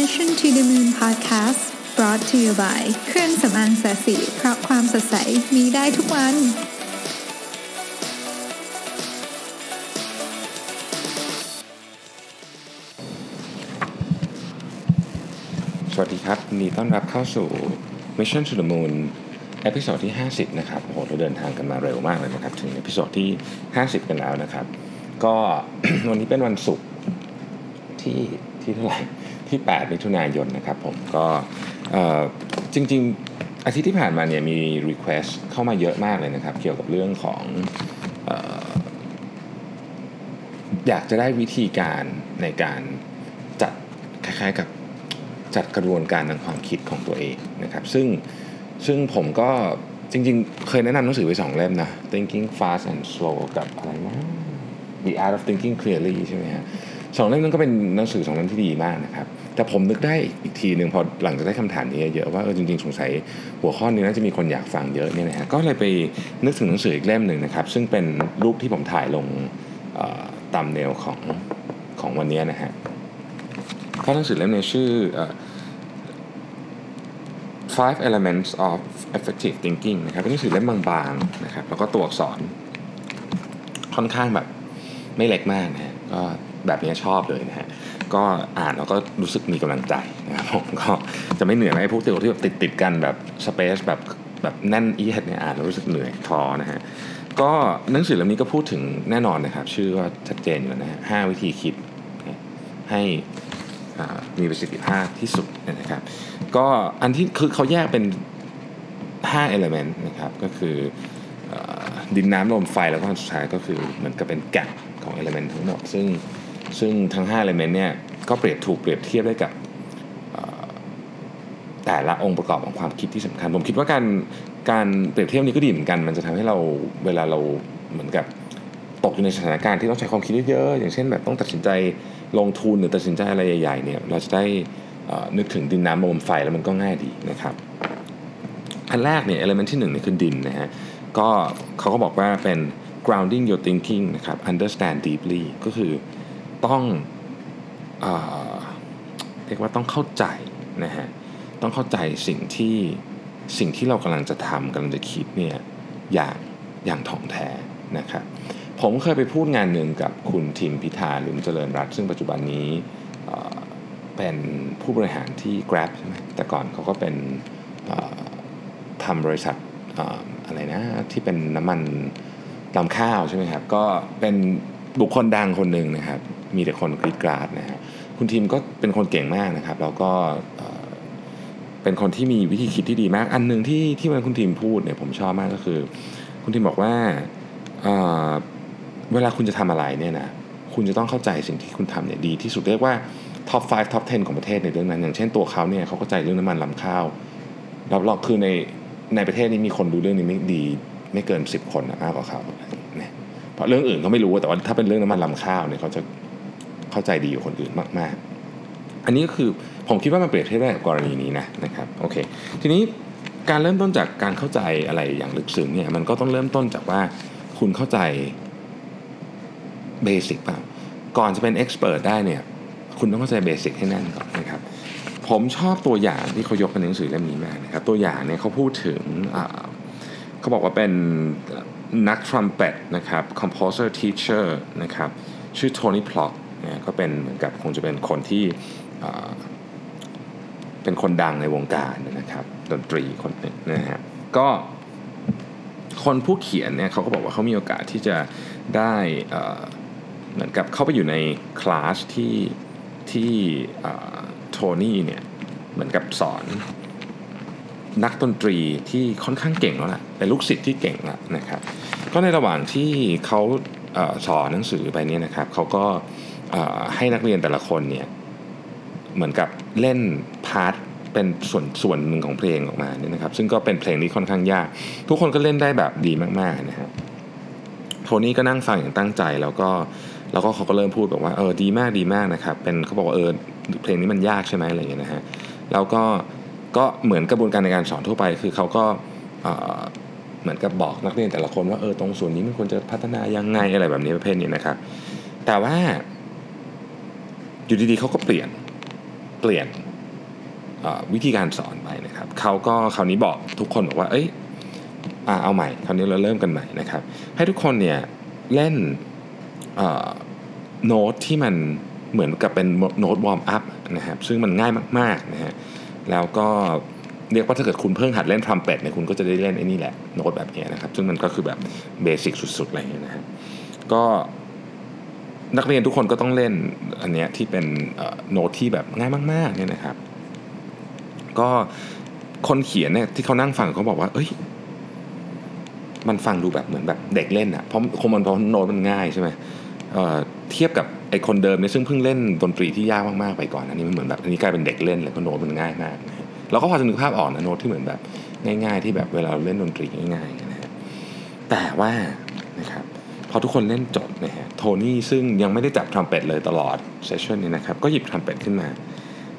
Mission to the Moon Podcast brought to you by เครื่องสำอางศศิเพราะความสดใสมีได้ทุกวัน สวัสดีครับยินดีต้อนรับเข้าสู่ Mission to the Moon episode ที่ 50 นะครับโอ้โหเราเดินทางกันมาเร็วมากเลยนะครับ ถึง episode ที่ 50 กันแล้วนะครับ ก็วันนี้เป็นวันศุกร์ที่ที่เท่าไหร่ ที่ 8 มิถุนายนนะครับผมก็จริง ๆ อาทิตย์ที่ผ่านมาเนี่ยมี Request เข้ามาเยอะมากเลยนะครับ เกี่ยวกับเรื่องของเอ่ออยากจะได้วิธีการในการจัดคล้ายๆกับจัดกระบวนการทางความคิดของตัวเองนะครับ ซึ่งซึ่งผมก็จริงๆ เคยแนะนำหนังสือไปสองเล่มนะ Thinking Fast and Slow กับอะไรนะ The Art of Thinking Clearly ใช่ไหมฮะ สองเล่มนั้นก็เป็นหนังสือสองเล่มที่ดีมากนะครับ แต่ผมนึกได้อีกทีหนึ่งพอหลังจากได้คำถามนี้เยอะว่าเออจริงๆสงสัยหัวข้อนี้น่าจะมีคนอยากฟังเยอะเนี่ยนะฮะก็เลยไปนึกถึงหนังสืออีกเล่มหนึ่งนะครับ ซึ่งเป็นรูปที่ผมถ่ายลงตามแนวของของวันนี้นะฮะเพราะหนังสือเล่มนี้ชื่อ five elements of effective thinking นะครับเป็นหนังสือเล่มบางๆนะครับแล้วก็ตัวอักษรค่อนข้างแบบไม่เล็กมากนะฮะก็ แบบนี้ชอบเลยนะฮะก็อ่านแล้วก็รู้สึกมีกำลังใจนะครับผมก็จะไม่เหนื่อยนะไอ้พวกตัวที่แบบติดติดกันแบบสเปซแบบแบบแน่นอีเดเนี่ยอ่านแล้วรู้สึกเหนื่อยท้อนะฮะก็หนังสือเล่มนี้ก็พูดถึงแน่นอนนะครับ ชื่อก็ชัดเจนอยู่นะฮะห้าวิธีคิดให้มีประสิทธิภาพที่สุดนะครับ ก็อันที่คือเขาแยกเป็น 5 element นะครับก็คือดินน้ำลมไฟแล้วก็อันสุดท้ายก็คือเหมือนกับเป็นแกะของ element ทั้งหมดซึ่ง ซึ่งทั้ง5 element เนี่ยก็เปรียบถูกเปรียบเทียบได้กับแต่ละองค์ประกอบของความคิดที่สำคัญ ผมคิดว่าการการเปรียบเทียบนี้ก็ดีเหมือนกัน มันจะทำให้เราเวลาเราเหมือนกับตกอยู่ในสถานการณ์ที่ต้องใช้ความคิดเยอะๆอย่างเช่นแบบต้องตัดสินใจลงทุนหรือตัดสินใจอะไรใหญ่ๆเนี่ยเราจะได้นึกถึงดินน้ำลมไฟแล้วมันก็ง่ายดีนะครับอันแรกเนี่ย element ที่หนึ่งเนี่ยคือดินนะฮะก็เขาก็บอกว่าเป็น grounding your thinking นะครับ understand deeply ก็คือ ต้องเอเรียกว่าต้องเข้าใจนะฮะต้องเข้าใจสิ่งที่สิ่งที่เรากำลังจะทำกำลังจะคิดเนี่ยอย่างอย่างถ่องแท้นะครับผมเคยไปพูดงานหนึ่งกับคุณทิมพิธาลุมเจริญรัตซึ่งปัจจุบันนี้เป็นผู้บริหารที่ Grab ใช่ไหมแต่ก่อนเขาก็เป็นทำบริษัทอะไรนะที่เป็นน้ำมันลำข้าวใช่ไหมครับก็เป็นบุคคลดังคนหนึ่งนะครับ มีแต่คนกรีดกราดนะฮะคุณทีมก็เป็นคนเก่งมากนะครับ แล้วก็เป็นคนที่มีวิธีคิดที่ดีมาก อันหนึ่งที่ที่วันคุณทีมพูดเนี่ยผมชอบมากก็คือ คุณทีมบอกว่าเวลาคุณจะทำอะไรเนี่ยนะคุณจะต้องเข้าใจสิ่งที่คุณทำเนี่ยดีที่สุดเรียกว่า top 5 top 10 ของประเทศในเรื่องนั้น อย่างเช่นตัวเขาเนี่ยเขาเข้าใจเรื่องน้ำมันรำข้าวราเราคือในในประเทศนี้มีคนรู้เรื่องนี้ไม่ดีไม่เกิน 10 คนมากกว่าเขาเนี่ยเพราะเรื่องอื่นเขาไม่รู้แต่ว่าถ้าเป็นเรื่องน้ำมันรำข้าวเนี่ยเขาจะ เข้าใจดีกว่าคนอื่นมาก ๆ อันนี้ก็คือผมคิดว่ามันเปรียบเทียบได้กับกรณีนี้นะนะครับโอเคทีนี้การเริ่มต้นจากการเข้าใจอะไรอย่างลึกซึ้งเนี่ยมันก็ต้องเริ่มต้นจากว่าคุณเข้าใจเบสิกเปล่าก่อนจะเป็นเอ็กซ์เพรสได้เนี่ยคุณต้องเข้าใจเบสิกให้แน่นก่อนนะครับผมชอบตัวอย่างที่เขายกในหนังสือเล่มนี้มากนะครับตัวอย่างเนี่ยเขาพูดถึงเขาบอกว่าเป็นนักทรัมเป็ตนะครับ composer teacher นะครับชื่อโทนี่พล็อต นะก็เป็นเหมือนกับคงจะเป็นคนที่เป็นคนดังในวงการนะครับดนตรีคนหนึ่งนะฮะก็คนผู้เขียนเนี่ยเขาก็บอกว่าเขามีโอกาสที่จะได้เหมือนกับเข้าไปอยู่ในคลาสที่ที่โทนี่เนี่ยเหมือนกับสอนนักดนตรีที่ค่อนข้างเก่งแล้วแหละเป็นลูกศิษย์ที่เก่งแล้วนะครับ ก็ในระหว่างที่เขาสอนหนังสือไปเนี่ยนะครับเขาก็ ให้นักเรียนแต่ละคนเนี่ยเหมือนกับเล่นพาร์ทเป็นส่วนส่วนหนึ่งของเพลงออกมาเนี่ยนะครับ ซึ่งก็เป็นเพลงที่ค่อนข้างยาก ทุกคนก็เล่นได้แบบดีมากๆนะฮะโทนี่ก็นั่งฟังอย่างตั้งใจแล้วก็แล้วก็เขาก็เริ่มพูดบอกว่าเออดีมากดีมากนะครับเป็นเขาบอกว่าเออเพลงนี้มันยากใช่ไหมอะไรอย่างเงี้ยนะฮะแล้วก็ก็เหมือนกระบวนการในการสอนทั่วไป คือเขาก็เหมือนกับบอกนักเรียนแต่ละคนว่าเออตรงส่วนนี้มันควรจะพัฒนายังไงอะไรแบบนี้ประเภทนี้นะครับ แต่ว่า อยู่ดีๆเขาก็เปลี่ยนเปลี่ยนวิธีการสอนไปนะครับเขาก็คราวนี้บอกทุกคนบอกว่าเอ้ยเอาใหม่คราวนี้เราเริ่มกันใหม่นะครับ ให้ทุกคนเนี่ยเล่นโน้ตที่มันเหมือนกับเป็นโน้ต warm up นะครับซึ่งมันง่ายมากๆนะฮะแล้วก็เรียกว่าถ้าเกิดคุณเพิ่งหัดเล่นทรัมเป็ตเนี่ยคุณก็จะได้เล่นไอ้นี่แหละโน้ตแบบนี้นะครับ ซึ่งมันก็คือแบบเบสิกสุดๆอะไรอย่างเงี้ยนะฮะก็ นักเรียนทุกคนก็ต้องเล่นอันเนี้ยที่เป็นโน้ตที่แบบง่ายมากๆเนี่ยนะครับ ก็คนเขียนเนี่ยที่เขานั่งฟังเขาบอกว่า เอ้ย มันฟังดูแบบเหมือนแบบเด็กเล่นอะ่ะเพราะคงมันเพราะโน้ตมันง่ายใช่ไหมเเทียบกับไอคนเดิมเนี่ยซึ่งเพิ่งเล่นดนตรีที่ยากมากๆไปก่อนอันนี้มันเหมือนแบบอันนี้กลายเป็นเด็กเล่นเลยเพราะโน้ตมันง่ายมากนะเราก็พอจะนึกภาพออกนะโน้ตที่เหมือนแบบ ง่าย ๆ ที่แบบเวลาเราเล่นดนตรีง่ายๆนะฮะแต่ว่านะครับ พอทุกคนเล่นจบนะฮะโทนี่ซึ่งยังไม่ได้จับทรัมเป็ตเลยตลอดเซสชันนี้นะครับ ก็หยิบทรัมเป็ตขึ้นมา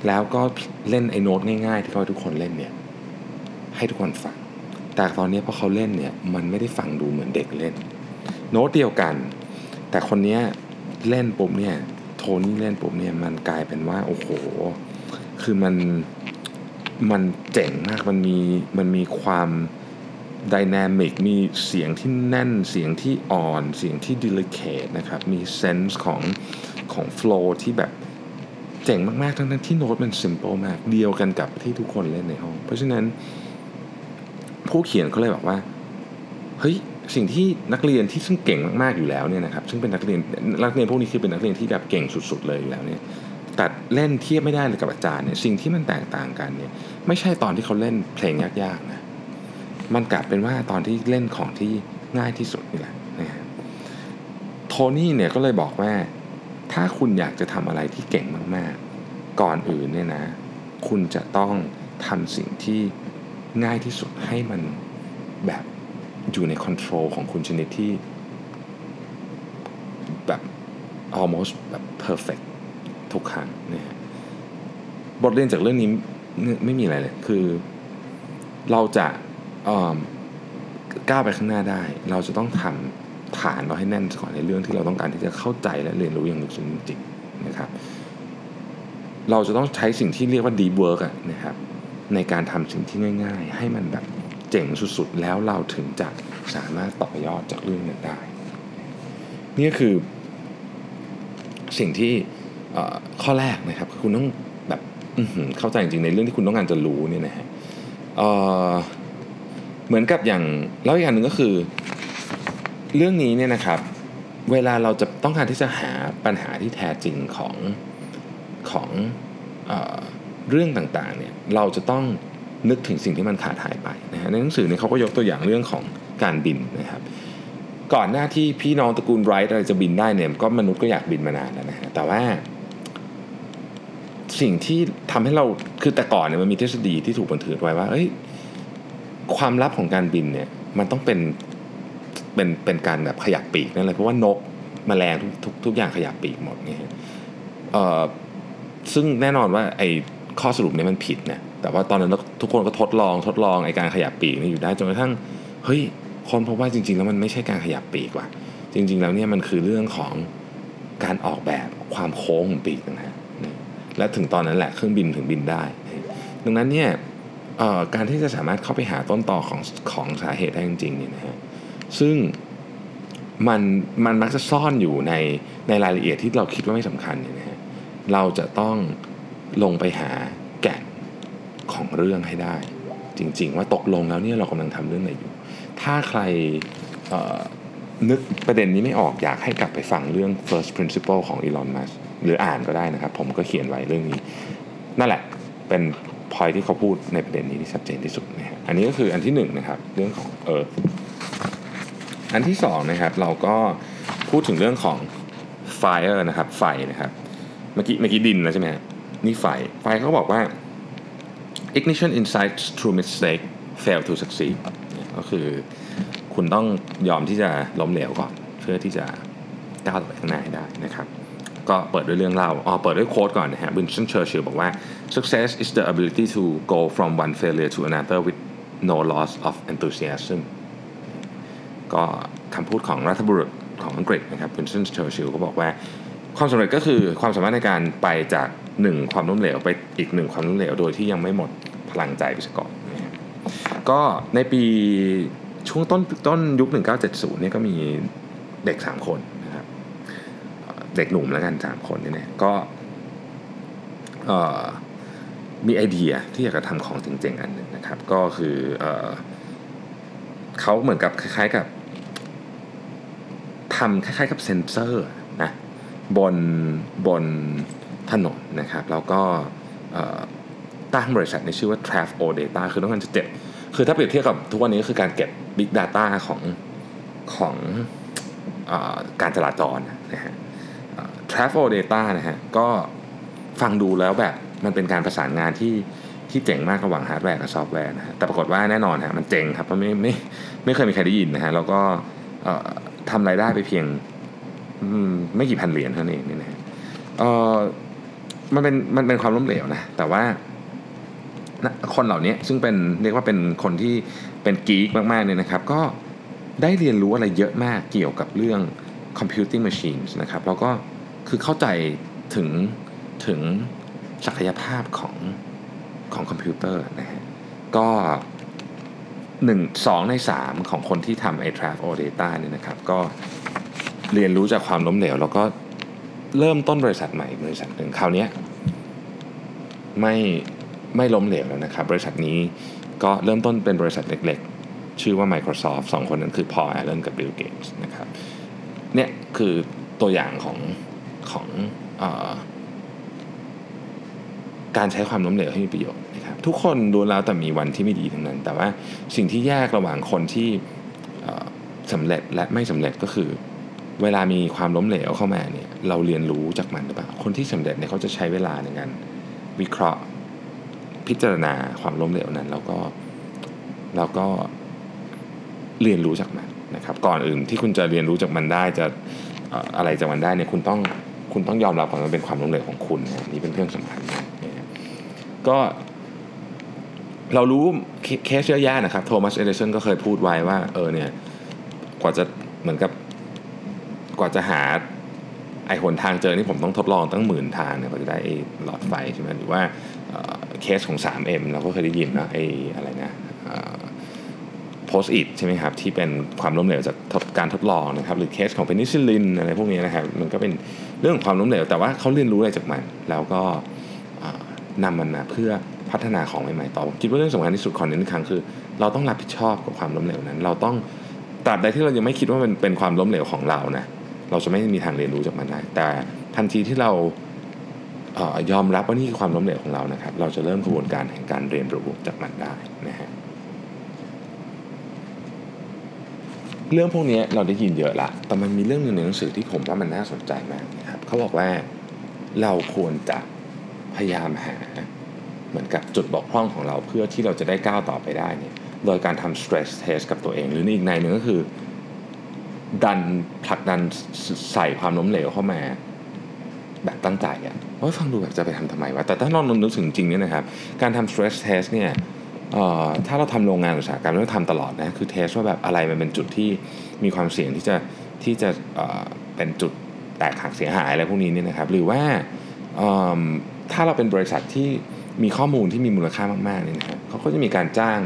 แล้วก็เล่นไอ้โน้ตง่ายๆ ที่เขาทุกคนเล่นเนี่ยให้ทุกคนฟัง แต่ตอนนี้พอเขาเล่นเนี่ยมันไม่ได้ฟังดูเหมือนเด็กเล่น โน้ตเดียวกัน แต่คนนี้เล่นปุ๊บเนี่ยโทนี่เล่นปุ๊บเนี่ยมันกลายเป็นว่าโอ้โห คือมันมันเจ๋งมากมันมีมันมีความ dynamic มีเสียงที่แน่นเสียงที่อ่อน เสียงที่ delicate นะครับ มี sense ของของ flow ที่แบบเจ๋งมากๆทั้งที่โน้ตมัน simple มาก เดียวกันกับที่ทุกคนเล่นในห้อง เพราะฉะนั้นผู้เขียนเขาเลยบอกว่า เฮ้ย สิ่งที่นักเรียนที่ซึ่งเก่งมากๆอยู่แล้วเนี่ยนะครับ ซึ่งเป็นนักเรียนนักเรียนพวกนี้คือเป็นนักเรียนที่แบบเก่งสุด ๆ เลยอยู่แล้วเนี่ยแต่เล่นเทียบไม่ได้เลยกับอาจารย์เนี่ยสิ่งที่มันแตกต่างกันเนี่ยไม่ใช่ตอนที่เขาเล่นเพลงยากๆนะ มันกลับเป็นว่าตอนที่เล่นของที่ง่ายที่สุดนี่แหละนะฮะโทนี่เนี่ยก็เลยบอกว่า ถ้าคุณอยากจะทำอะไรที่เก่งมากๆ ก่อนอื่นเนี่ยนะ คุณจะต้องทำสิ่งที่ง่ายที่สุดให้มันแบบอยู่ในคอนโทรลของคุณชนิดที่แบบ almost แบบ perfect ทุกครั้งนะฮะบทเรียนจากเรื่องนี้ไม่มีอะไรเลย คือเราจะ ก้าวไปข้างหน้าได้ เราจะต้องทำฐานเราให้แน่นก่อนในเรื่องที่เราต้องการที่จะเข้าใจและเรียนรู้อย่างลึกซึ้งจริงๆนะครับ เราจะต้องใช้สิ่งที่เรียกว่า deep work นะครับในการทำสิ่งที่ง่าย ๆ ให้มันแบบเจ๋งสุดๆ แล้วเราถึงจะสามารถต่อยอดจากเรื่องนั้นได้ นี่ก็คือสิ่งที่ข้อแรกนะครับคุณต้องแบบเข้าใจจริงๆในเรื่องที่คุณต้องการจะรู้เนี่ยนะฮะ เหมือนกับอย่างแล้วอีกอย่างหนึ่งก็คือ เรื่องนี้เนี่ยนะครับ เวลาเราจะต้องการที่จะหาปัญหาที่แท้จริงของของเอเรื่องต่างๆเนี่ยเราจะต้องนึกถึงสิ่งที่มันขาดหายไปนะฮะในหนังสือเนี่ยเขาก็ยกตัวอย่างเรื่องของการบินนะครับ ก่อนหน้าที่พี่น้องตระกูลไรท์อะไรจะบินได้เนี่ยก็มนุษย์ก็อยากบินมานานแล้วนะฮะแต่ว่า สิ่งที่ทำให้เราคือแต่ก่อนเนี่ยมันมีทฤษฎีที่ถูกบันทึกไว้ว่าเอ้ย ความลับของการบินเนี่ยมันต้องเป็นเป็นเป็นการแบบขยับปีกนั่นแหละเพราะว่านกมแมลงทุกทุกทุกอย่างขยับปีกหมดเนี่เอ่อซึ่งแน่นอนว่าไอ้ข้อสรุปนี้มันผิดนะแต่ว่าตอนนั้นทุกคนก็ทดลองทดลองไอ้การขยับปีกนี่อยู่ได้จนกระทั่งเฮ้ยคนพบว่าจริง ๆ แล้วมันไม่ใช่การขยับปีกว่ะจริง ๆ แล้วเนี่ยมันคือเรื่องของการออกแบบความโค้งของปีกนะฮะและถึงตอนนั้นแหละเครื่องบินถึงบินได้ ดังนั้นเนี่ย การที่จะสามารถเข้าไปหาต้นต่อของของสาเหตุได้จริงๆเนี่ยนะฮะซึ่งมันมันมักจะซ่อนอยู่ในในรายละเอียดที่เราคิดว่าไม่สำคัญเนี่ยนะฮะเราจะต้องลงไปหาแก่นของเรื่องให้ได้ จริง ๆ ว่าตกลงแล้วเนี่ยเรากำลังทำเรื่องอะไรอยู่ ถ้าใครนึกประเด็นนี้ไม่ออกอยากให้กลับไปฟังเรื่อง first principle ของ Elon Musk หรืออ่านก็ได้นะครับ ผมก็เขียนไว้เรื่องนี้ นั่นแหละเป็น พอยที่เขาพูดในประเด็นนี้ที่ชัดเจนที่สุดนะฮะอันนี้ก็คืออันที่1นนะครับเรื่องของ Earth อันที่2นะครับเราก็พูดถึงเรื่องของ fire นะครับไฟนะครับเมื่อกี้เมื่อกี้ดินแล้วใช่ไหมนี่ไฟไฟเขาบอกว่า ignition insights through mistake fail to succeed ก็คือคุณต้องยอมที่จะล้มเหลวก่อน เพื่อที่จะก้าวต่อไปข้างหน้าให้ได้นะครับ ก็เปิดด้วยเรื่องเล่าอ๋อเปิดด้วย quote ก่อนนะฮะวินสตันเชอร์ชิลบอกว่า success is the ability to go from one failure to another with no loss of enthusiasm ก็คำพูดของรัฐบุรุษของอังกฤษนะครับวินสตันเชอร์ชิลก็บอกว่า ความสำเร็จก็คือความสามารถในการไปจากหนึ่งความล้มเหลวไปอีกหนึ่งความล้มเหลวโดยที่ยังไม่หมดพลังใจไปซะก่อนนะครับก็ในปีช่วงต้นต้นยุค 1970เนี่ยก็มีเด็ก 3 คนนะครับ เด็กหนุ่มแล้วกัน3คนเนี่ยนะก็มีไอเดียที่อยากจะทำของเจ๋งๆอันหนึ่งนะครับ ก็คือเออเขาเหมือนกับคล้ายๆกับทำคล้ายๆกับเซนเซอร์นะบนบนถนนนะครับแล้วก็ตั้งบริษัทในชื่อว่า Traf O Data คือต้องการจะเก็บคือถ้าเปรียบเทียบกับทุกวันนี้ก็คือการเก็บ Big Data ของของออการจราจรนะฮะ Traffic Data นะฮะก็ฟังดูแล้วแบบมันเป็นการประสานงานที่ที่เจ๋งมากระหว่างฮาร์ดแวร์กับซอฟต์แวร์นะฮะแต่ปรากฏว่าแน่นอนฮะมันเจ๋งครับเพราะไม่ไม่ไม่เคยมีใครได้ยินนะฮะแล้วก็เอ่อทำรายได้ไปเพียงมไม่กี่พันเหรียญเท่านั้นเองนี่นะฮะมันเป็นมันเป็นความล้มเหลวนะแต่ว่านะคนเหล่านี้ซึ่งเป็นเรียกว่าเป็นคนที่เป็นกีกมากๆเนี่ยนะครับ ก็ได้เรียนรู้อะไรเยอะมากเกี่ยวกับเรื่อง computing machines นะครับแล้วก็ คือเข้าใจถึงถึงศักยภาพของของคอมพิวเตอร์นะฮะก็หนึ่งสองในสามของคนที่ทำไอ้ Traf O Data เนี่ยนะครับ ก็เรียนรู้จากความล้มเหลว แล้วก็เริ่มต้นบริษัทใหม่บริษัทหนึ่งคราวนี้ไม่ไม่ล้มเหลวแล้วนะครับ บริษัทนี้ก็เริ่มต้นเป็นบริษัทเล็กๆ ชื่อว่า Microsoft สองคนนั้นคือ Paul Allen กับ Bill Gates นะครับเนี่ยคือตัวอย่างของ ของออการใช้ความล้มเหลวให้มีประโยชน์นะครับทุกคนดูแล้วแต่มีวันที่ไม่ดีทั้งนั้น แต่ว่าสิ่งที่แยกระหว่างคนที่เอ่อสำเร็จและไม่สำเร็จก็คือ เวลามีความล้มเหลวเข้ามาเนี่ยเราเรียนรู้จากมันหรือเปล่าคนที่สำเร็จเนี่ยเขาจะใช้เวลาในการวิเคราะห์พิจารณาความล้มเหลวนั้น แล้วก็แล้วก็เรียนรู้จากมันนะครับก่อนอื่นที่คุณจะเรียนรู้จากมันได้จะอะไรจากมันได้เนี่ยคุณต้อง คุณต้องยอมรับก่อนว่ามันเป็นความล้มเหลวของคุณนะนี่เป็นเรื่องสำคัญกนะก็เรารู้เคสเยอะแยะนะครับโทมัสเอเดสันก็เคยพูดไว้ว่าเออเนี่ยกว่าจะเหมือนกับกว่าจะหาไอหนทางเจอนี่ผมต้องทดลองตั้งหมื่นทางเนี่ยกว่าจะได้ไอหลอดไฟใช่ไหมหรือว่าเออเคสของ 3M เราก็เคยได้ยินนะไออะไรนะ โพสต์อิทใช่ไหมครับที่เป็นความล้มเหลวจากการทดลองนะครับหรือเคสของเพนิซิลลินอะไรพวกนี้นะครับมันก็เป็นเรื่องของความล้มเหลวแต่ว่าเขาเรียนรู้อะไรจากมัน แล้วก็อ่านำมันมาเพื่อพัฒนาของใหม่ๆต่อผมคิดว่าเรื่องสำคัญที่สุดของนี้นครั้งคือ เราต้องรับผิดชอบกับความล้มเหลวนั้น เราต้องตราบใดที่เรายังไม่คิดว่ามันเป็นความล้มเหลวของเรานะเราจะไม่มีทางเรียนรู้จากมันได้ แต่ทันทีที่เราเออยอมรับว่านี่คือความล้มเหลวของเรานะครับ เราจะเริ่มกระบวนการแห่งการเรียนรู้จากมันได้นะฮะ เรื่องพวกนี้เราได้ยินเยอะละ แต่มันมีเรื่องหนึ่งในหนังสือที่ผมว่ามันน่าสนใจมากนะครับเขาบอกว่าเราควรจะพยายามหาเหมือนกับจุดบกพร่องของเราเพื่อที่เราจะได้ก้าวต่อไปได้เนี่ยโดยการทำ stress test กับตัวเอง หรือในอีกในหนึ่งก็คือ ดันผลักดันใส่ความล้มเหลวเข้ามา แบบตั้งใจอะว่าฟังดูแบบจะไปทำทำไมวะแต่ถ้าเรานึกถึงจริงเนี่ยนะครับ การทำ stress test เนี่ย ถ้าเราทำโรงงานอุตสาหกรรมเราทำตลอดนะคือเทสว่าแบบอะไรมันเป็นจุดที่มีความเสี่ยงที่จะที่จะเป็นจุดแตกหักเสียหายอะไรพวกนี้เนี่ยนะครับ หรือว่าถ้าเราเป็นบริษัทที่มีข้อมูลที่มีมูลค่ามากๆเนี่ยนะครับเขาก็จะมีการจ้าง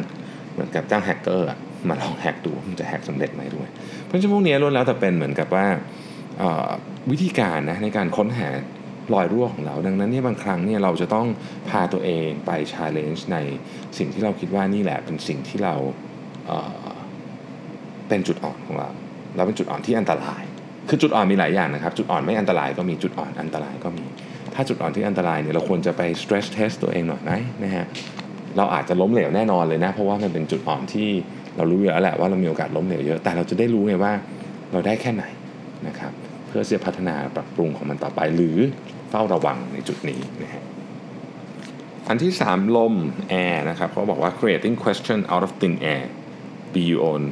เหมือนกับจ้างแฮกเกอร์มาลองแฮกดูว่ามันจะแฮกสำเร็จไหมด้วย เพราะฉะนั้นพวกนี้ล้วนแล้วแต่เป็นเหมือนกับว่าวิธีการนะในการค้นหา รอยรั่วของเรา ดังนั้นเนี่ยบางครั้งเนี่ยเราจะต้องพาตัวเองไป challenge ในสิ่งที่เราคิดว่านี่แหละเป็นสิ่งที่เราเเป็นจุดอ่อนของเราแล้วเป็นจุดอ่อนที่อันตราย คือจุดอ่อนมีหลายอย่างนะครับ จุดอ่อนไม่อันตรายก็มีจุดอ่อนอันตรายก็มี ถ้าจุดอ่อนที่อันตรายเนี่ยเราควรจะไป stress test ตัวเองหน่อยไหมนะฮะเราอาจจะล้มเหลวแน่นอนเลยนะ เพราะว่ามันเป็นจุดอ่อนที่เรารู้อยู่แล้วแหละว่าเรามีโอกาสล้มเหลวเยอะ แต่เราจะได้รู้ไงว่าเราได้แค่ไหนนะครับ เพื่อที่จะพัฒนาปรับปรุงของมันต่อไป หรือ เฝ้าระวังในจุดนี้นะฮะอันที่ 3 ลม air นะครับเขาบอกว่า creating question out of thin air be you own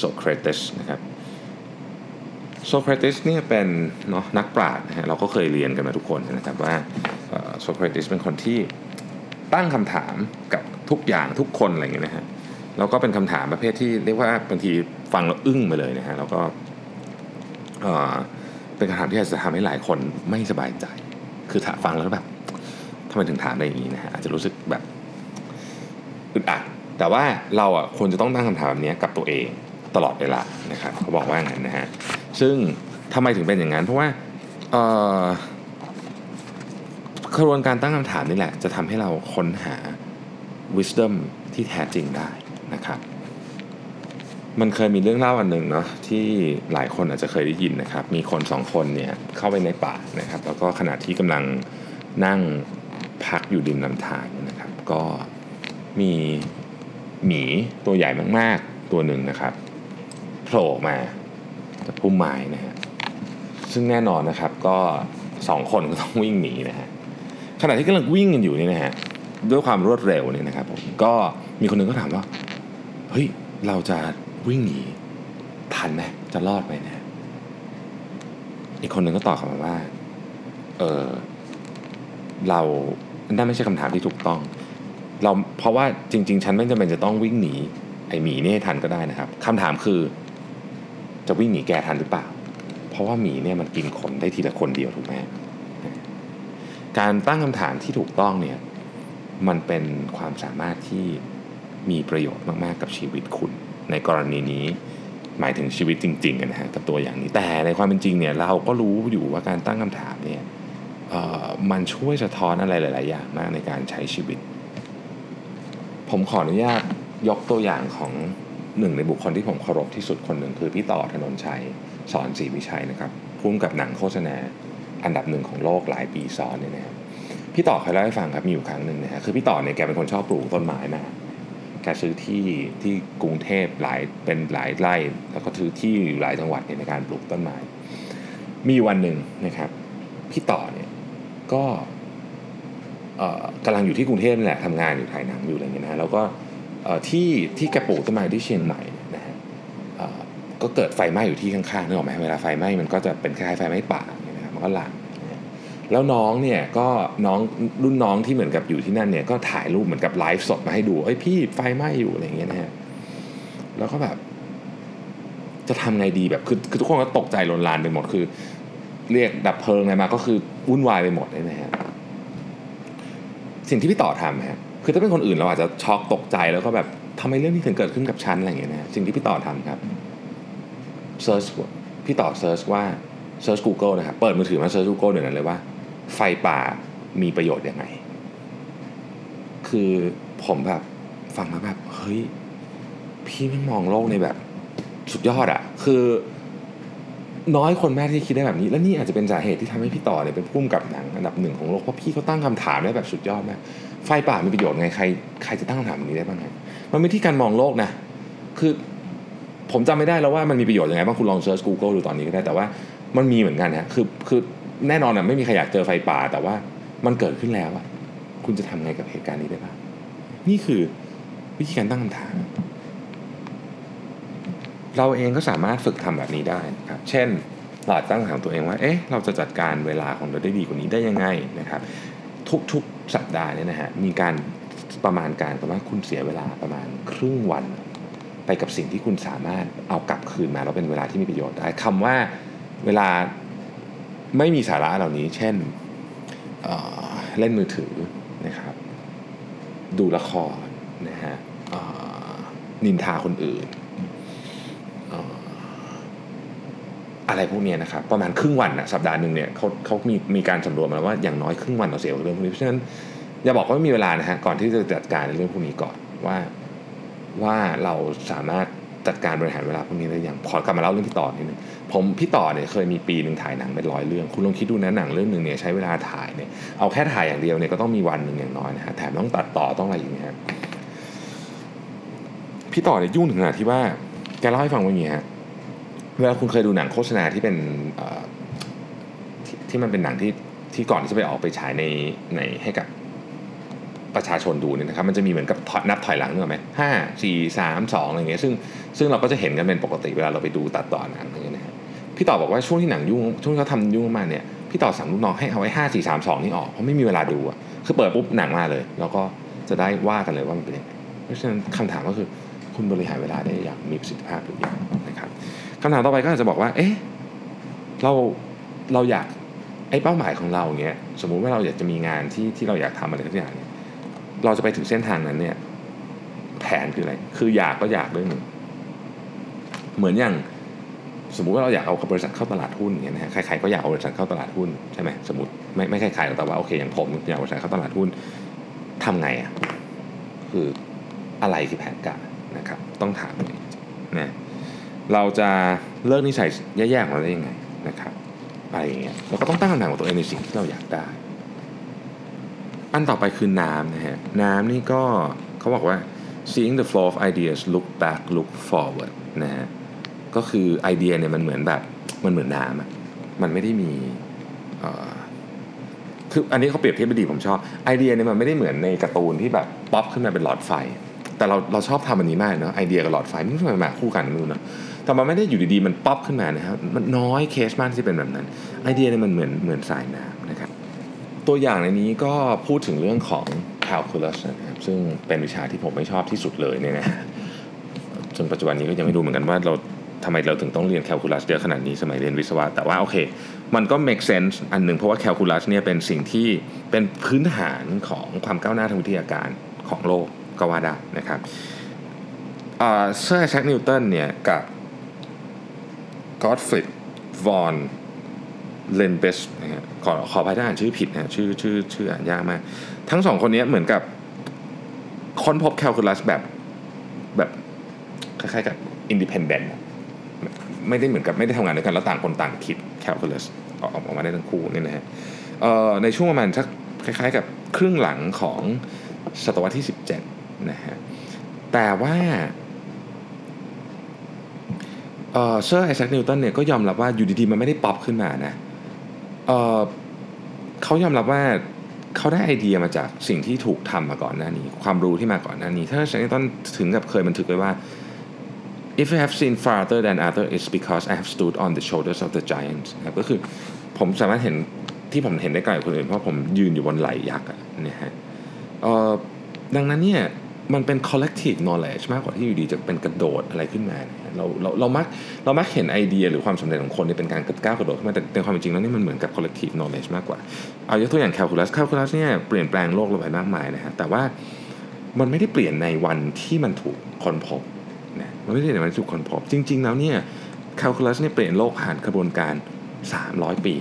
Socrates นะครับโซเครติสเนี่ยเป็นเนาะนักปราชญ์นะฮะเราก็เคยเรียนกันมาทุกคนนะครับว่าโซเครติสเป็นคนที่ตั้งคำถามกับทุกอย่างทุกคนอะไรอย่างเงี้ยนะฮะแล้วก็เป็นคำถามประเภทที่เรียกว่าบางทีฟังแล้วอึ้งไปเลยนะฮะแล้วก็เป็นคำถามที่อาจจะทำให้หลายคนไม่สบายใจ คือถ้าฟังแล้วแบบทำไมถึงถามได้อย่างนี้นะฮะอาจจะรู้สึกแบบอึดอัดแต่ว่าเราอะควรจะต้องตั้งคำถามแบบนี้กับตัวเองตลอดเวลานะครับเขาบอกว่าอย่างนั้นนะฮะซึ่งทำไมถึงเป็นอย่างนั้น เพราะว่ากระบวนการตั้งคำถามนี่แหละ จะทำให้เราค้นหา wisdom ที่แท้จริงได้นะครับ มันเคยมีเรื่องเล่าอันหนึ่งเนาะที่หลายคนอาจจะเคยได้ยินนะครับ มีคนสองคนเนี่ยเข้าไปในป่านะครับ แล้วก็ขณะที่กำลังนั่งพักอยู่ริมลำธารนะครับ ก็มีหมีตัวใหญ่มากๆตัวหนึ่งนะครับโผล่มาจากพุ่มไม้นะฮะซึ่งแน่นอนนะครับก็สองคนก็ต้องวิ่งหนีนะฮะขณะที่กำลังวิ่งกันอยู่นี่นะฮะด้วยความรวดเร็วเนี่ยนะครับผมก็มีคนหนึ่งก็ถามว่าเฮ้ยเราจะ วิ่งหนี ทันไหมจะรอดไหมนะ อีกคนหนึ่งก็ตอบกลับมาว่า เออเรานั่นไม่ใช่คำถามที่ถูกต้อง เราเพราะว่าจริง ๆ ฉันไม่จำเป็นจะต้องวิ่งหนี ไอหมีนี่ให้ทันก็ได้นะครับคำถามคือ จะวิ่งหนีแกทันหรือเปล่า เพราะว่าหมีเนี่ยมันกินคนได้ทีละคนเดียวถูกไหมการตั้งคำถามที่ถูกต้องเนี่ยมันเป็นความสามารถที่มีประโยชน์มาก ๆ กับชีวิตคุณ ในกรณีนี้หมายถึงชีวิตจริงๆนะฮะกับตัวอย่างนี้แต่ในความเป็นจริงเนี่ยเราก็รู้อยู่ว่าการตั้งคำถามเนี่ยมันช่วยสะท้อนอะไรหลาย ๆ อย่างมากในการใช้ชีวิต ผมขออนุญาตยกตัวอย่างของหนึ่งในบุคคลที่ผมเคารพที่สุดคนหนึ่งคือพี่ต่อธนนชัยสอนศรีวิชัยนะครับพุ่มกับหนังโฆษณาอันดับหนึ่งของโลกหลายปีซ้อนเนี่ยนะครับพี่ต่อเคยเล่าให้ฟังครับมีอยู่ครั้งหนึ่งนะฮะคือพี่ต่อเนี่ยแกเป็นคนชอบปลูกต้นไม้มาก แกซื้อที่ที่กรุงเทพหลายเป็นหลายไร่ แล้วก็ซื้อที่หลายจังหวัดในการปลูกต้นไม้ มีวันหนึ่งนะครับพี่ต่อเนี่ยก็กำลังอยู่ที่กรุงเทพนี่แหละทำงานอยู่ถ่ายหนังอยู่อะไรเงี้ยนะแล้วก็ที่ที่แกปลูกต้นไม้ที่เชียงใหม่นะฮะก็เกิดไฟไหม้อยู่ที่ข้างๆนึกออกไหมเวลาไฟไหม้มันก็จะเป็นคล้ายไฟไหม้ป่านะครับมันก็ลาม แล้วน้องเนี่ยก็น้องรุ่นน้องที่เหมือนกับอยู่ที่นั่นเนี่ยก็ถ่ายรูปเหมือนกับไลฟ์สดมาให้ดูเอ้ยพี่ไฟไหม้อยู่อะไรเงี้ยนะฮะแล้วก็แบบ จะทำไงดีแบบคือคือทุกคนก็ตกใจลนลานไปหมดคือ เรียกดับเพลิงอะไรมาก็คือวุ่นวายไปหมดเลยนะฮะสิ่งที่พี่ต่อทำฮะคือถ้าเป็นคนอื่นเราอาจจะช็อกตกใจแล้วก็แบบทำไมเรื่องนี้ถึงเกิดขึ้นกับฉันอะไรเงี้ยนะสิ่งที่พี่ต่อทำครับเซิร์ชพี่ต่อเซิร์ชว่าเซิร์ช Google นะครับ เปิดมือถือมาเซิร์ช Google เดี๋ยวนั้นเลยว่า ไฟป่ามีประโยชน์ยังไง คือผมแบบฟังแล้วแบบเฮ้ยพี่ไม่มองโลกในแบบสุดยอดอะคือ น้อยคนแม่ที่คิดได้แบบนี้ และนี่อาจจะเป็นสาเหตุที่ทำให้พี่ต่อเนี่ยเป็นผู้กำกับหนังอันดับหนึ่งของโลกเพราะพี่เขาตั้งคำถามได้แบบสุดยอดมากไฟป่ามีประโยชน์ไงใครใครจะตั้งคำถามแบบนี้ได้บ้างไงมันไม่ที่การมองโลกนะ คือผมจำไม่ได้แล้วว่ามันมีประโยชน์ยังไงบ้างคุณลองเซิร์ช Google ดูตอนนี้ก็ได้แต่ว่ามันมีเหมือนกันฮะคือคือ แน่นอนอะไม่มีใครอยากเจอไฟป่า แต่ว่ามันเกิดขึ้นแล้วอะคุณจะทำไงกับเหตุการณ์นี้ได้บ้างนี่คือวิธีการตั้งคำถามเราเองก็สามารถฝึกทำแบบนี้ได้นะครับ เช่นเราตั้งคำถามตัวเองว่า เอ๊ะ เราจะจัดการเวลาของเราได้ดีกว่านี้ได้ยังไงนะครับ ทุกๆสัปดาห์เนี่ยนะฮะ มีการประมาณการกันว่าคุณเสียเวลาประมาณครึ่งวัน ไปกับสิ่งที่คุณสามารถเอากลับคืนมาแล้วเป็นเวลาที่มีประโยชน์ได้คำว่าเวลา ไม่มีสาระเหล่านี้ เช่นเเล่นมือถือนะครับ ดูละครนะฮะนินทาคนอื่นอะไรพวกนี้นะครับประมาณครึ่งวันนะสัปดาห์หนึ่งเนี่ยเขาเขามีมีการสำรวจมาว่าอย่างน้อยครึ่งวันเราเสียกับเรื่องพวกนี้เพราะฉะนั้นอย่าบอกว่าไม่มีเวลานะฮะก่อนที่จะจัดการในเรื่องพวกนี้ก่อนว่าว่าเราสามารถ จัดการบริหารเวลาพวกนี้ได้อย่างพอกลับมาเล่าเรื่องพี่ต่อนิดนึงผมพี่ต่อเนี่ยเคยมีปีหนึ่งถ่ายหนังเป็นร้อยเรื่อง คุณลองคิดดูนะหนังเรื่องหนึ่งเนี่ยใช้เวลาถ่ายเนี่ยเอาแค่ถ่ายอย่างเดียวเนี่ยก็ต้องมีวันหนึ่งอย่างน้อยนะฮะแถมต้องตัดต่อต้องอะไรอย่างเงี้ยพี่ต่อเนี่ยยุ่งถึงขนาดที่ว่าแกเล่าให้ฟังว่าอย่างเงี้ยเวลาคุณเคยดูหนังโฆษณาที่เป็นที่มันเป็นหนังที่ที่ก่อนที่จะไปออกไปฉายในในให้กับประชาชนดูเนี่ยนะครับมันจะมีเหมือนกับนับถอยหลังนึกออกไหมห้าสี่สามสองอะไรเงี้ยซึ่ง ซึ่งเราก็จะเห็นกันเป็นปกติเวลาเราไปดูตัดต่อหนังอะไรเงี้ยนะฮะพี่ต่อบอกว่าช่วงที่หนังยุ่งช่วงที่เขาทำยุ่งมากเนี่ยพี่ต่อสั่งลูกน้องให้เอาไว้ห้าสี่สามสองนี่ออกเพราะไม่มีเวลาดูอะคือเปิดปุ๊บหนังมาเลย แล้วก็จะได้ว่ากันเลยว่ามันเป็นยังไงเพราะฉะนั้นคำถามก็คือคุณบริหารเวลาได้อย่างมีประสิทธิภาพหรือยังนะครับคำถามต่อไปก็อาจจะบอกว่า เอ๊ะเราเราอยากไอ้เป้าหมายของเราเนี้ยสมมุติว่าเราอยากจะมีงานที่ที่เราอยากทำอะไรสักอย่างเนี่ยเราจะไปถึงเส้นทางนั้นเนี่ยแผนคืออะไร คืออยากก็อยากเรื่องหนึ่ง เหมือนอย่างสมมุติว่าเราอยากเอาบริษัทเข้าตลาดหุ้นอย่างเงี้ยนะฮะใครๆก็อยากเอาบริษัทเข้าตลาดหุ้นใช่ไหมสมมติไม่ไม่ใครๆหรอกแต่ว่าโอเคอย่างผมอยากเอาบริษัทเข้าตลาดหุ้นทำไงอะคืออะไรคือแผนการนะครับ ต้องถามเองนะเราจะเลิกนิสัยแย่ๆของเราได้ยังไงนะครับอะไรอย่างเงี้ยเราก็ต้องตั้งคำถามกับตัวเองในสิ่งที่เราอยากได้ อันต่อไปคือน้ำนะฮะน้ำนี่ก็เขาบอกว่า seeing the flow of ideas look back look forward นะฮะ ก็คือไอเดียเนี่ยมันเหมือนแบบมันเหมือนน้ำมันไม่ได้มีคืออันนี้เขาเปรียบเทียบไปดีผมชอบไอเดียเนี่ยมันไม่ได้เหมือนในการ์ตูนที่แบบป๊อปขึ้นมาเป็นหลอดไฟ แต่เราเราชอบทำอันนี้มากเนาะไอเดียกับหลอดไฟมันทำไมมาคู่กันไม่รู้เนาะแต่มันไม่ได้อยู่ดีๆมันป๊อปขึ้นมานะครับมันน้อยเคสมากที่เป็นแบบนั้น ไอเดียเนี่ยมันเหมือนเหมือนสายน้ำนะครับตัวอย่างในนี้ก็พูดถึงเรื่องของ calculus นะครับซึ่งเป็นวิชาที่ผมไม่ชอบที่สุดเลยเนี่ยนะจนปัจจุบันนี้ก็ยังไม่รู้เหมือนกันว่าเรา ทำไมเราถึงต้องเรียน calculus เยอะขนาดนี้สมัยเรียนวิศวะ แต่ว่าโอเค มันก็ make sense อันหนึ่งเพราะว่า calculus เนี่ยเป็นสิ่งที่เป็นพื้นฐานของความก้าวหน้าทางวิทยาการของโลกก็ว่าได้นะครับเซอร์ไอแซคนิวตันเนี่ยกับกอ t ฟริดวอนเลนเบสนะฮะขอขออภัยถ้าอ่านชื่อผิดนะชื่อชื่อชื่ออ่านยากมาก ทั้งสองคนนี้เหมือนกับค้นพบแคลคูลัสแบบแบบคล้ายๆกับ independent ไม่ได้เหมือนกับไม่ได้ทำงานด้วยกันแล้วต่างคนต่างคิดแคลคูลัสออกออกมาได้ทั้งคู่นี่นะฮะในช่วงประมาณสักคล้ายๆกับครึ่งหลังของศตวรรษที่ 17 นะฮะ แต่ว่าเซอร์ไอแซคนิวตันเนี่ยก็ยอมรับว่าอยู่ดีๆ มันไม่ได้ป๊อปขึ้นมานะเเขายอมรับว่าเขาได้ไอเดียมาจากสิ่งที่ถูกทำมาก่อนหน้านี้ ความรู้ที่มาก่อนหน้านี้ถ้าไอแซคนิวตันถึงกับเคยบันทึกไว้ว่า if I have seen farther than other it's because I have stood on the shoulders of the giants นะก็คือผมสามารถเห็นที่ผมเห็นได้ไกลกว่าคนอื่น เพราะผมยืนอยู่บนไหล่ยักษ์อะเนี่ยฮะเอ่อดังนั้นเนี่ยมันเป็น collective knowledge มากกว่าที่อยู่ดีจะเป็นกระโดดอะไรขึ้นมาเนี่ยเราเราเรามักเรามักเห็นไอเดียหรือความสำเร็จของคนเนี่ยเป็นการก้าวกระโดดขึ้นมาแต่ในความเป็นจริงแล้วนี่มันเหมือนกับ collective knowledge มากกว่า เอายกตัวอย่าง calculus calculus เนี่ยเปลี่ยนแปลงโลกเราไปมากมายนะฮะแต่ว่ามันไม่ได้เปลี่ยนในวันที่มันถูกค้นพบ มันไม่ได้เปลี่ยนในวันที่ถูกคนพบจริง ๆ แล้วเนี่ย calculus เนี่ยเปลี่ยนโลกผ่านกระบวนการ 300 ปี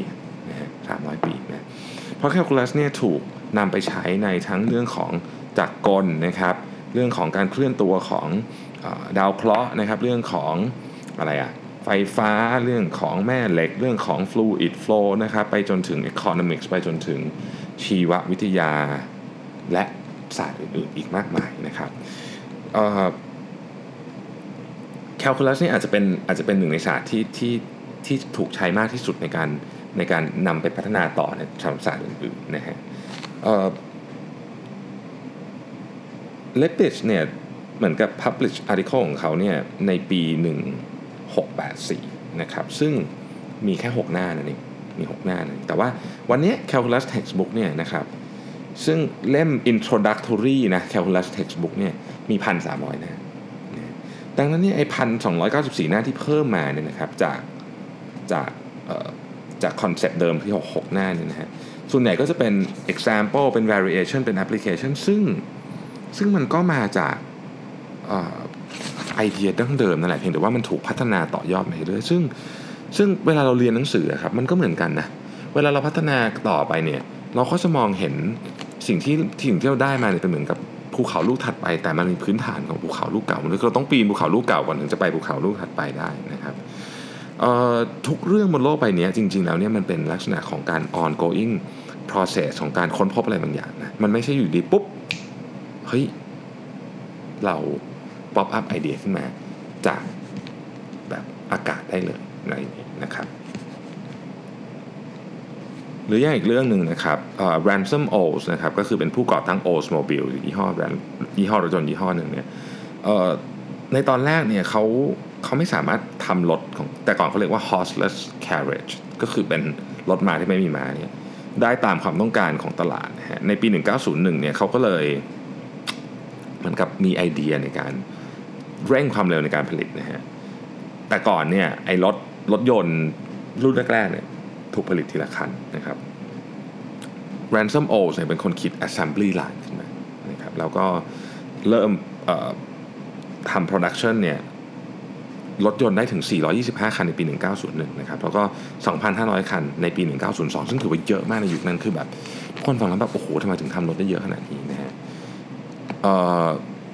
นะฮะ300ปีนะเพราะ calculus เนี่ยถูกนำไปใช้ในทั้งเรื่องของจักรกลนะครับ เรื่องของการเคลื่อนตัวของดาวเคราะห์นะครับ เรื่องของอะไรอะไฟฟ้าเรื่องของแม่เหล็ก เรื่องของ fluid flow นะครับ ไปจนถึง economics ไปจนถึงชีววิทยาและศาสตร์อื่นๆอีกมากมายนะครับ แคลคูลัสนี่อาจจะเป็นอาจจะเป็นหนึ่งในศาสตร์ที่ที่ที่ถูกใช้มากที่สุดในการในการนำไปพัฒนาต่อในศาสตร์อื่นๆนะฮะเลปิชเนี่ยเหมือนกับ publish article ของเขาเนี่ยในปี 1684 นะครับ ซึ่งมีแค่ 6 หน้านั่นเองมี 6 หน้านั่นแต่ว่าวันนี้ calculus textbook เนี่ยนะครับ ซึ่งเล่ม introductory นะ calculus textbook เนี่ยมี 1,300 หน้า ดังนั้นเนี่ยไอ้พันสองหน้าที่เพิ่มมาเนี่ยนะครับจากจากจากคอนเซปต์เดิมที่ 6 6 หน้าเนี่ยนะฮะส่วนใหญ่ก็จะเป็น example เป็น variation เป็น application ซึ่งซึ่งมันก็มาจากไอเดียดั้งเดิมนั่นแหละเพียงแต่ว่ามันถูกพัฒนาต่อยอดไปเรื่อยซึ่งซึ่งเวลาเราเรียนหนังสือครับมันก็เหมือนกันนะเวลาเราพัฒนาต่อไปเนี่ยเราก็จะมองเห็นสิ่งที่สิ่งที่เราได้มาเนี่ยเป็นเหมือนกับ ภูเขาลูกถัดไป แต่มันมีพื้นฐานของภูเขาลูกเก่าเราต้องปีนภูเขาลูกเก่าก่อนถึงจะไปภูเขาลูกถัดไปได้นะครับทุกเรื่องบนโลกใบนี้จริง ๆ แล้วเนี่ยมันเป็นลักษณะของการ ongoing process ของการค้นพบอะไรบางอย่างนะมันไม่ใช่อยู่ดีปุ๊บเฮ้ยเราป๊อปอัพไอเดียขึ้นมาจากแบบอากาศได้เลยอะไรอย่างนี้นะครับ หรืออย่างอีกเรื่องหนึ่งนะครับ Ransom O's นะครับก็คือเป็นผู้ก่อตั้ง O's Mobile ยี่ห้อแบรนด์ยี่ห้อรถยนต์ยี่ห้อหนึ่งเนี่ยในตอนแรกเนี่ยเขาเขาไม่สามารถทำรถของแต่ก่อนเขาเรียกว่า horseless carriage ก็คือเป็นรถม้าที่ไม่มีม้าเนี่ยได้ตามความต้องการของตลาดนะฮะในปี 1901เนี่ยเขาก็เลยเหมือนกับมีไอเดียในการเร่งความเร็วในการผลิตนะฮะแต่ก่อนเนี่ยไอ้รถรถยนต์รุ่นแรกๆเนี่ย ถูกผลิตทีละคันนะครับ Ransom o s เนี่ยเป็นคนคิด assembly line ขึ้นมานะครับแล้วก็เริ่มทำ production เนี่ยรถยนต์ได้ถึง 425 คันในปี 1901 นะครับ แล้วก็ 2,500 คันในปี 1902 ซึ่งถือว่าเยอะมากในยุคนั้น คือแบบทุกคนฟังแล้วแบบ โอ้โหทำไมถึงทำรถได้เยอะขนาดนี้นะฮะ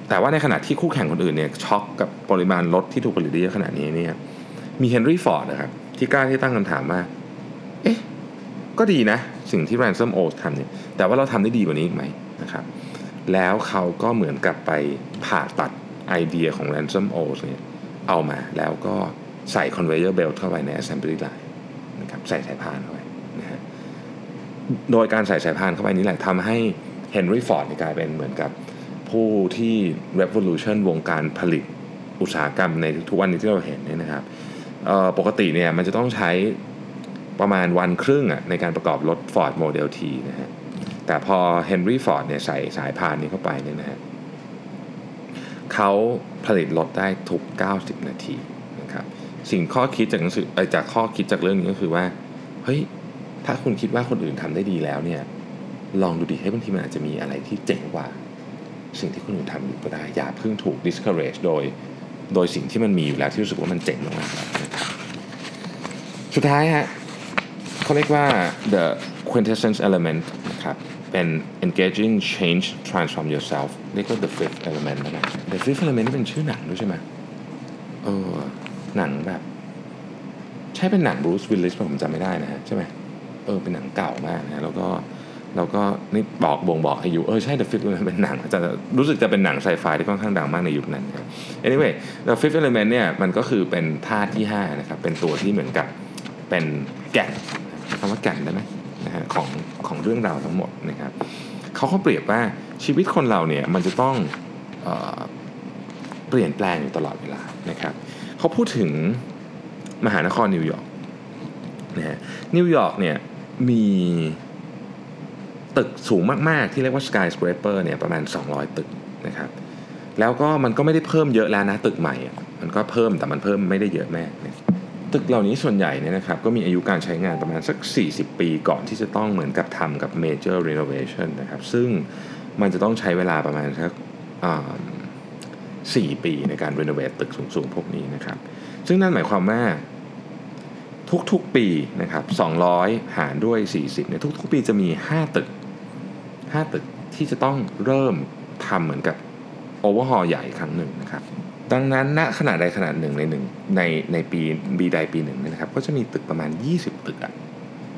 แต่ว่าในขณะที่คู่แข่งคนอื่นเนี่ยช็อกกับปริมาณรถที่ถูกผลิตได้เยอะขนาดนี้เนี่ย มีเฮนรี่ฟอร์ดนะครับ ที่กล้าที่ตั้งคำถามว่า เอ๊ะ ก็ดีนะ สิ่งที่ Ransom o ทำเนี่ย แต่ว่าเราทำได้ดีกว่านี้อีกไหมนะครับ แล้วเขาก็เหมือนกับไปผ่าตัดไอเดียของ Ransom o เนี่ยเอามาแล้วก็ใส่ conveyor belt เข้าไปใน assembly line นะครับใส่สายพานเข้าไปนะฮะโดยการใส่สายพานเข้าไปนี้แหละทำให้ Henry Ford กลายเป็นเหมือนกับผู้ที่ revolution วงการผลิตอุตสาหกรรมในทุกวันนี้ที่เราเห็นเนี่ยนะครับปกติเนี่ยมันจะต้องใช้ ประมาณวันครึ่งอะในการประกอบรถ Ford Model T นะฮะแต่พอ Henry Ford เนี่ยใส่สายพานนี้เข้าไปเนี่ยนะฮะเขาผลิตรถได้ทุก 90 นาทีนะครับสิ่งข้อคิดจากหนังสือจากข้อคิดจากเรื่องนี้ก็คือว่าเฮ้ยถ้าคุณคิดว่าคนอื่นทำได้ดีแล้วเนี่ยลองดูดิให้บางทีมันอาจจะมีอะไรที่เจ๋งกว่า สิ่งที่คนอื่นทำอยู่ก็ได้ อย่าเพิ่งถูก discourage โดยโดยสิ่งที่มันมีอยู่แล้วที่รู้สึกว่ามันเจ๋งมากๆนะครับสุดท้ายฮะ เขาเรียกว่า the quintessence element นะครับเป็น engaging change transform yourself เรียกว่า the fifth element นะ the fifth element นี่เป็นชื่อหนังด้วยใช่ไหมเออหนังแบบ ใช่เป็นหนังบรูซวิลลิสผมจำไม่ได้นะฮะใช่ไหมเออเป็นหนังเก่ามากนะแล้วก็แล้วก็นี่บอกบ่งบอกอายุเออใช่ The Fifth Element เป็นหนังจะรู้สึกจะเป็นหนังไซไฟที่ค่อนข้างดังมากในยุคนั้นครับ anyway The Fifth Element เนี่ยมันก็คือเป็นธาตุที่5นะครับเป็นตัวที่เหมือนกับเป็นแก่น คำว่าแก่นได้ไหมนะฮะของของเรื่องราวทั้งหมดนะครับเขาเขาเปรียบว่าชีวิตคนเราเนี่ยมันจะต้องเออเปลี่ยนแปลงอยู่ตลอดเวลานะครับเขาพูดถึงมหานครนิวยอร์กนะฮะนิวยอร์กเนี่ยมีตึกสูงมาก ๆ ที่เรียกว่า skyscraper เนี่ยประมาณ 200 ตึกนะครับแล้วก็มันก็ไม่ได้เพิ่มเยอะแล้วนะตึกใหม่ มันก็เพิ่มแต่มันเพิ่มไม่ได้เยอะแม่ ตึกเหล่านี้ส่วนใหญ่เนี่ยนะครับก็มีอายุการใช้งานประมาณสัก 40 ปีก่อนที่จะต้องเหมือนกับทำกับ major renovation นะครับ ซึ่งมันจะต้องใช้เวลาประมาณสัก4ปีในการ renovate ตึกสูงๆ พวกนี้นะครับ ซึ่งนั่นหมายความว่าทุกๆปีนะครับ200 หารด้วย 40เนี่ยทุกๆ ปีจะมี 5 ตึก 5 ตึกที่จะต้องเริ่มทำเหมือนกับโอเวอร์ฮอลใหญ่ครั้งหนึ่งนะครับ ดังนั้นณขนาดใดขนาดหนึ่งในหนึ่งในในปีบีใดปีหนึ่งเนี่ยนะครับ ก็จะมีตึกประมาณ 20 ตึกอะ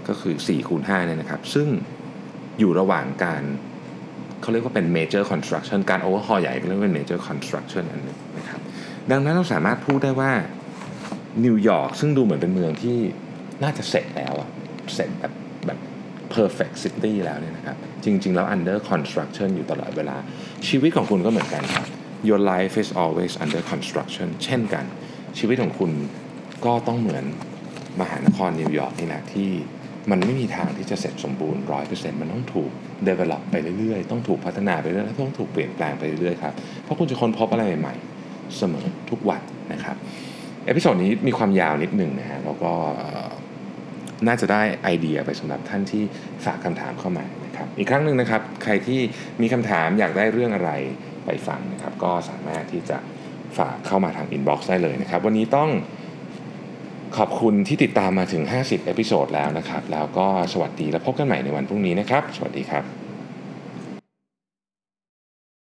ก็คือ4คูณ5เนี่ยนะครับ ซึ่งอยู่ระหว่างการเขาเรียกว่าเป็น major construction การ overhaul ใหญ่ก็เรียกว่าเป็น major construction อันนึงนะครับ ดังนั้นเราสามารถพูดได้ว่านิวยอร์กซึ่งดูเหมือนเป็นเมืองที่น่าจะเสร็จแล้วอะเสร็จแบบแบบ perfect city แล้วเนี่ยนะครับ จริง ๆ แล้ว under construction อยู่ตลอดเวลาชีวิตของคุณก็เหมือนกันครับ your life is always under construction เช่นกัน ชีวิตของคุณก็ต้องเหมือนมหานครนิวยอร์กนี่แหละที่มันไม่มีทางที่จะเสร็จสมบูรณ์ร้อยเปอร์เซ็นต์มันต้องถูก develop ไปเรื่อยๆ ต้องถูกพัฒนาไปเรื่อยๆต้องถูกเปลี่ยนแปลงไปเรื่อยๆครับ เพราะคุณจะค้นพบอะไรใหม่ๆ เสมอทุกวันนะครับ episode นี้มีความยาวนิดหนึ่งนะฮะ แล้วก็น่าจะได้ไอเดียไปสำหรับท่านที่ฝากคำถามเข้ามานะครับ อีกครั้งหนึ่งนะครับ ใครที่มีคำถามอยากได้เรื่องอะไร ไปฟังนะครับ ก็สามารถที่จะฝากเข้ามาทาง inbox ได้เลยนะครับ วันนี้ต้องขอบคุณที่ติดตามมาถึง 50 episode แล้วนะครับ แล้วก็สวัสดีแล้วพบกันใหม่ในวันพรุ่งนี้นะครับ สวัสดีครับ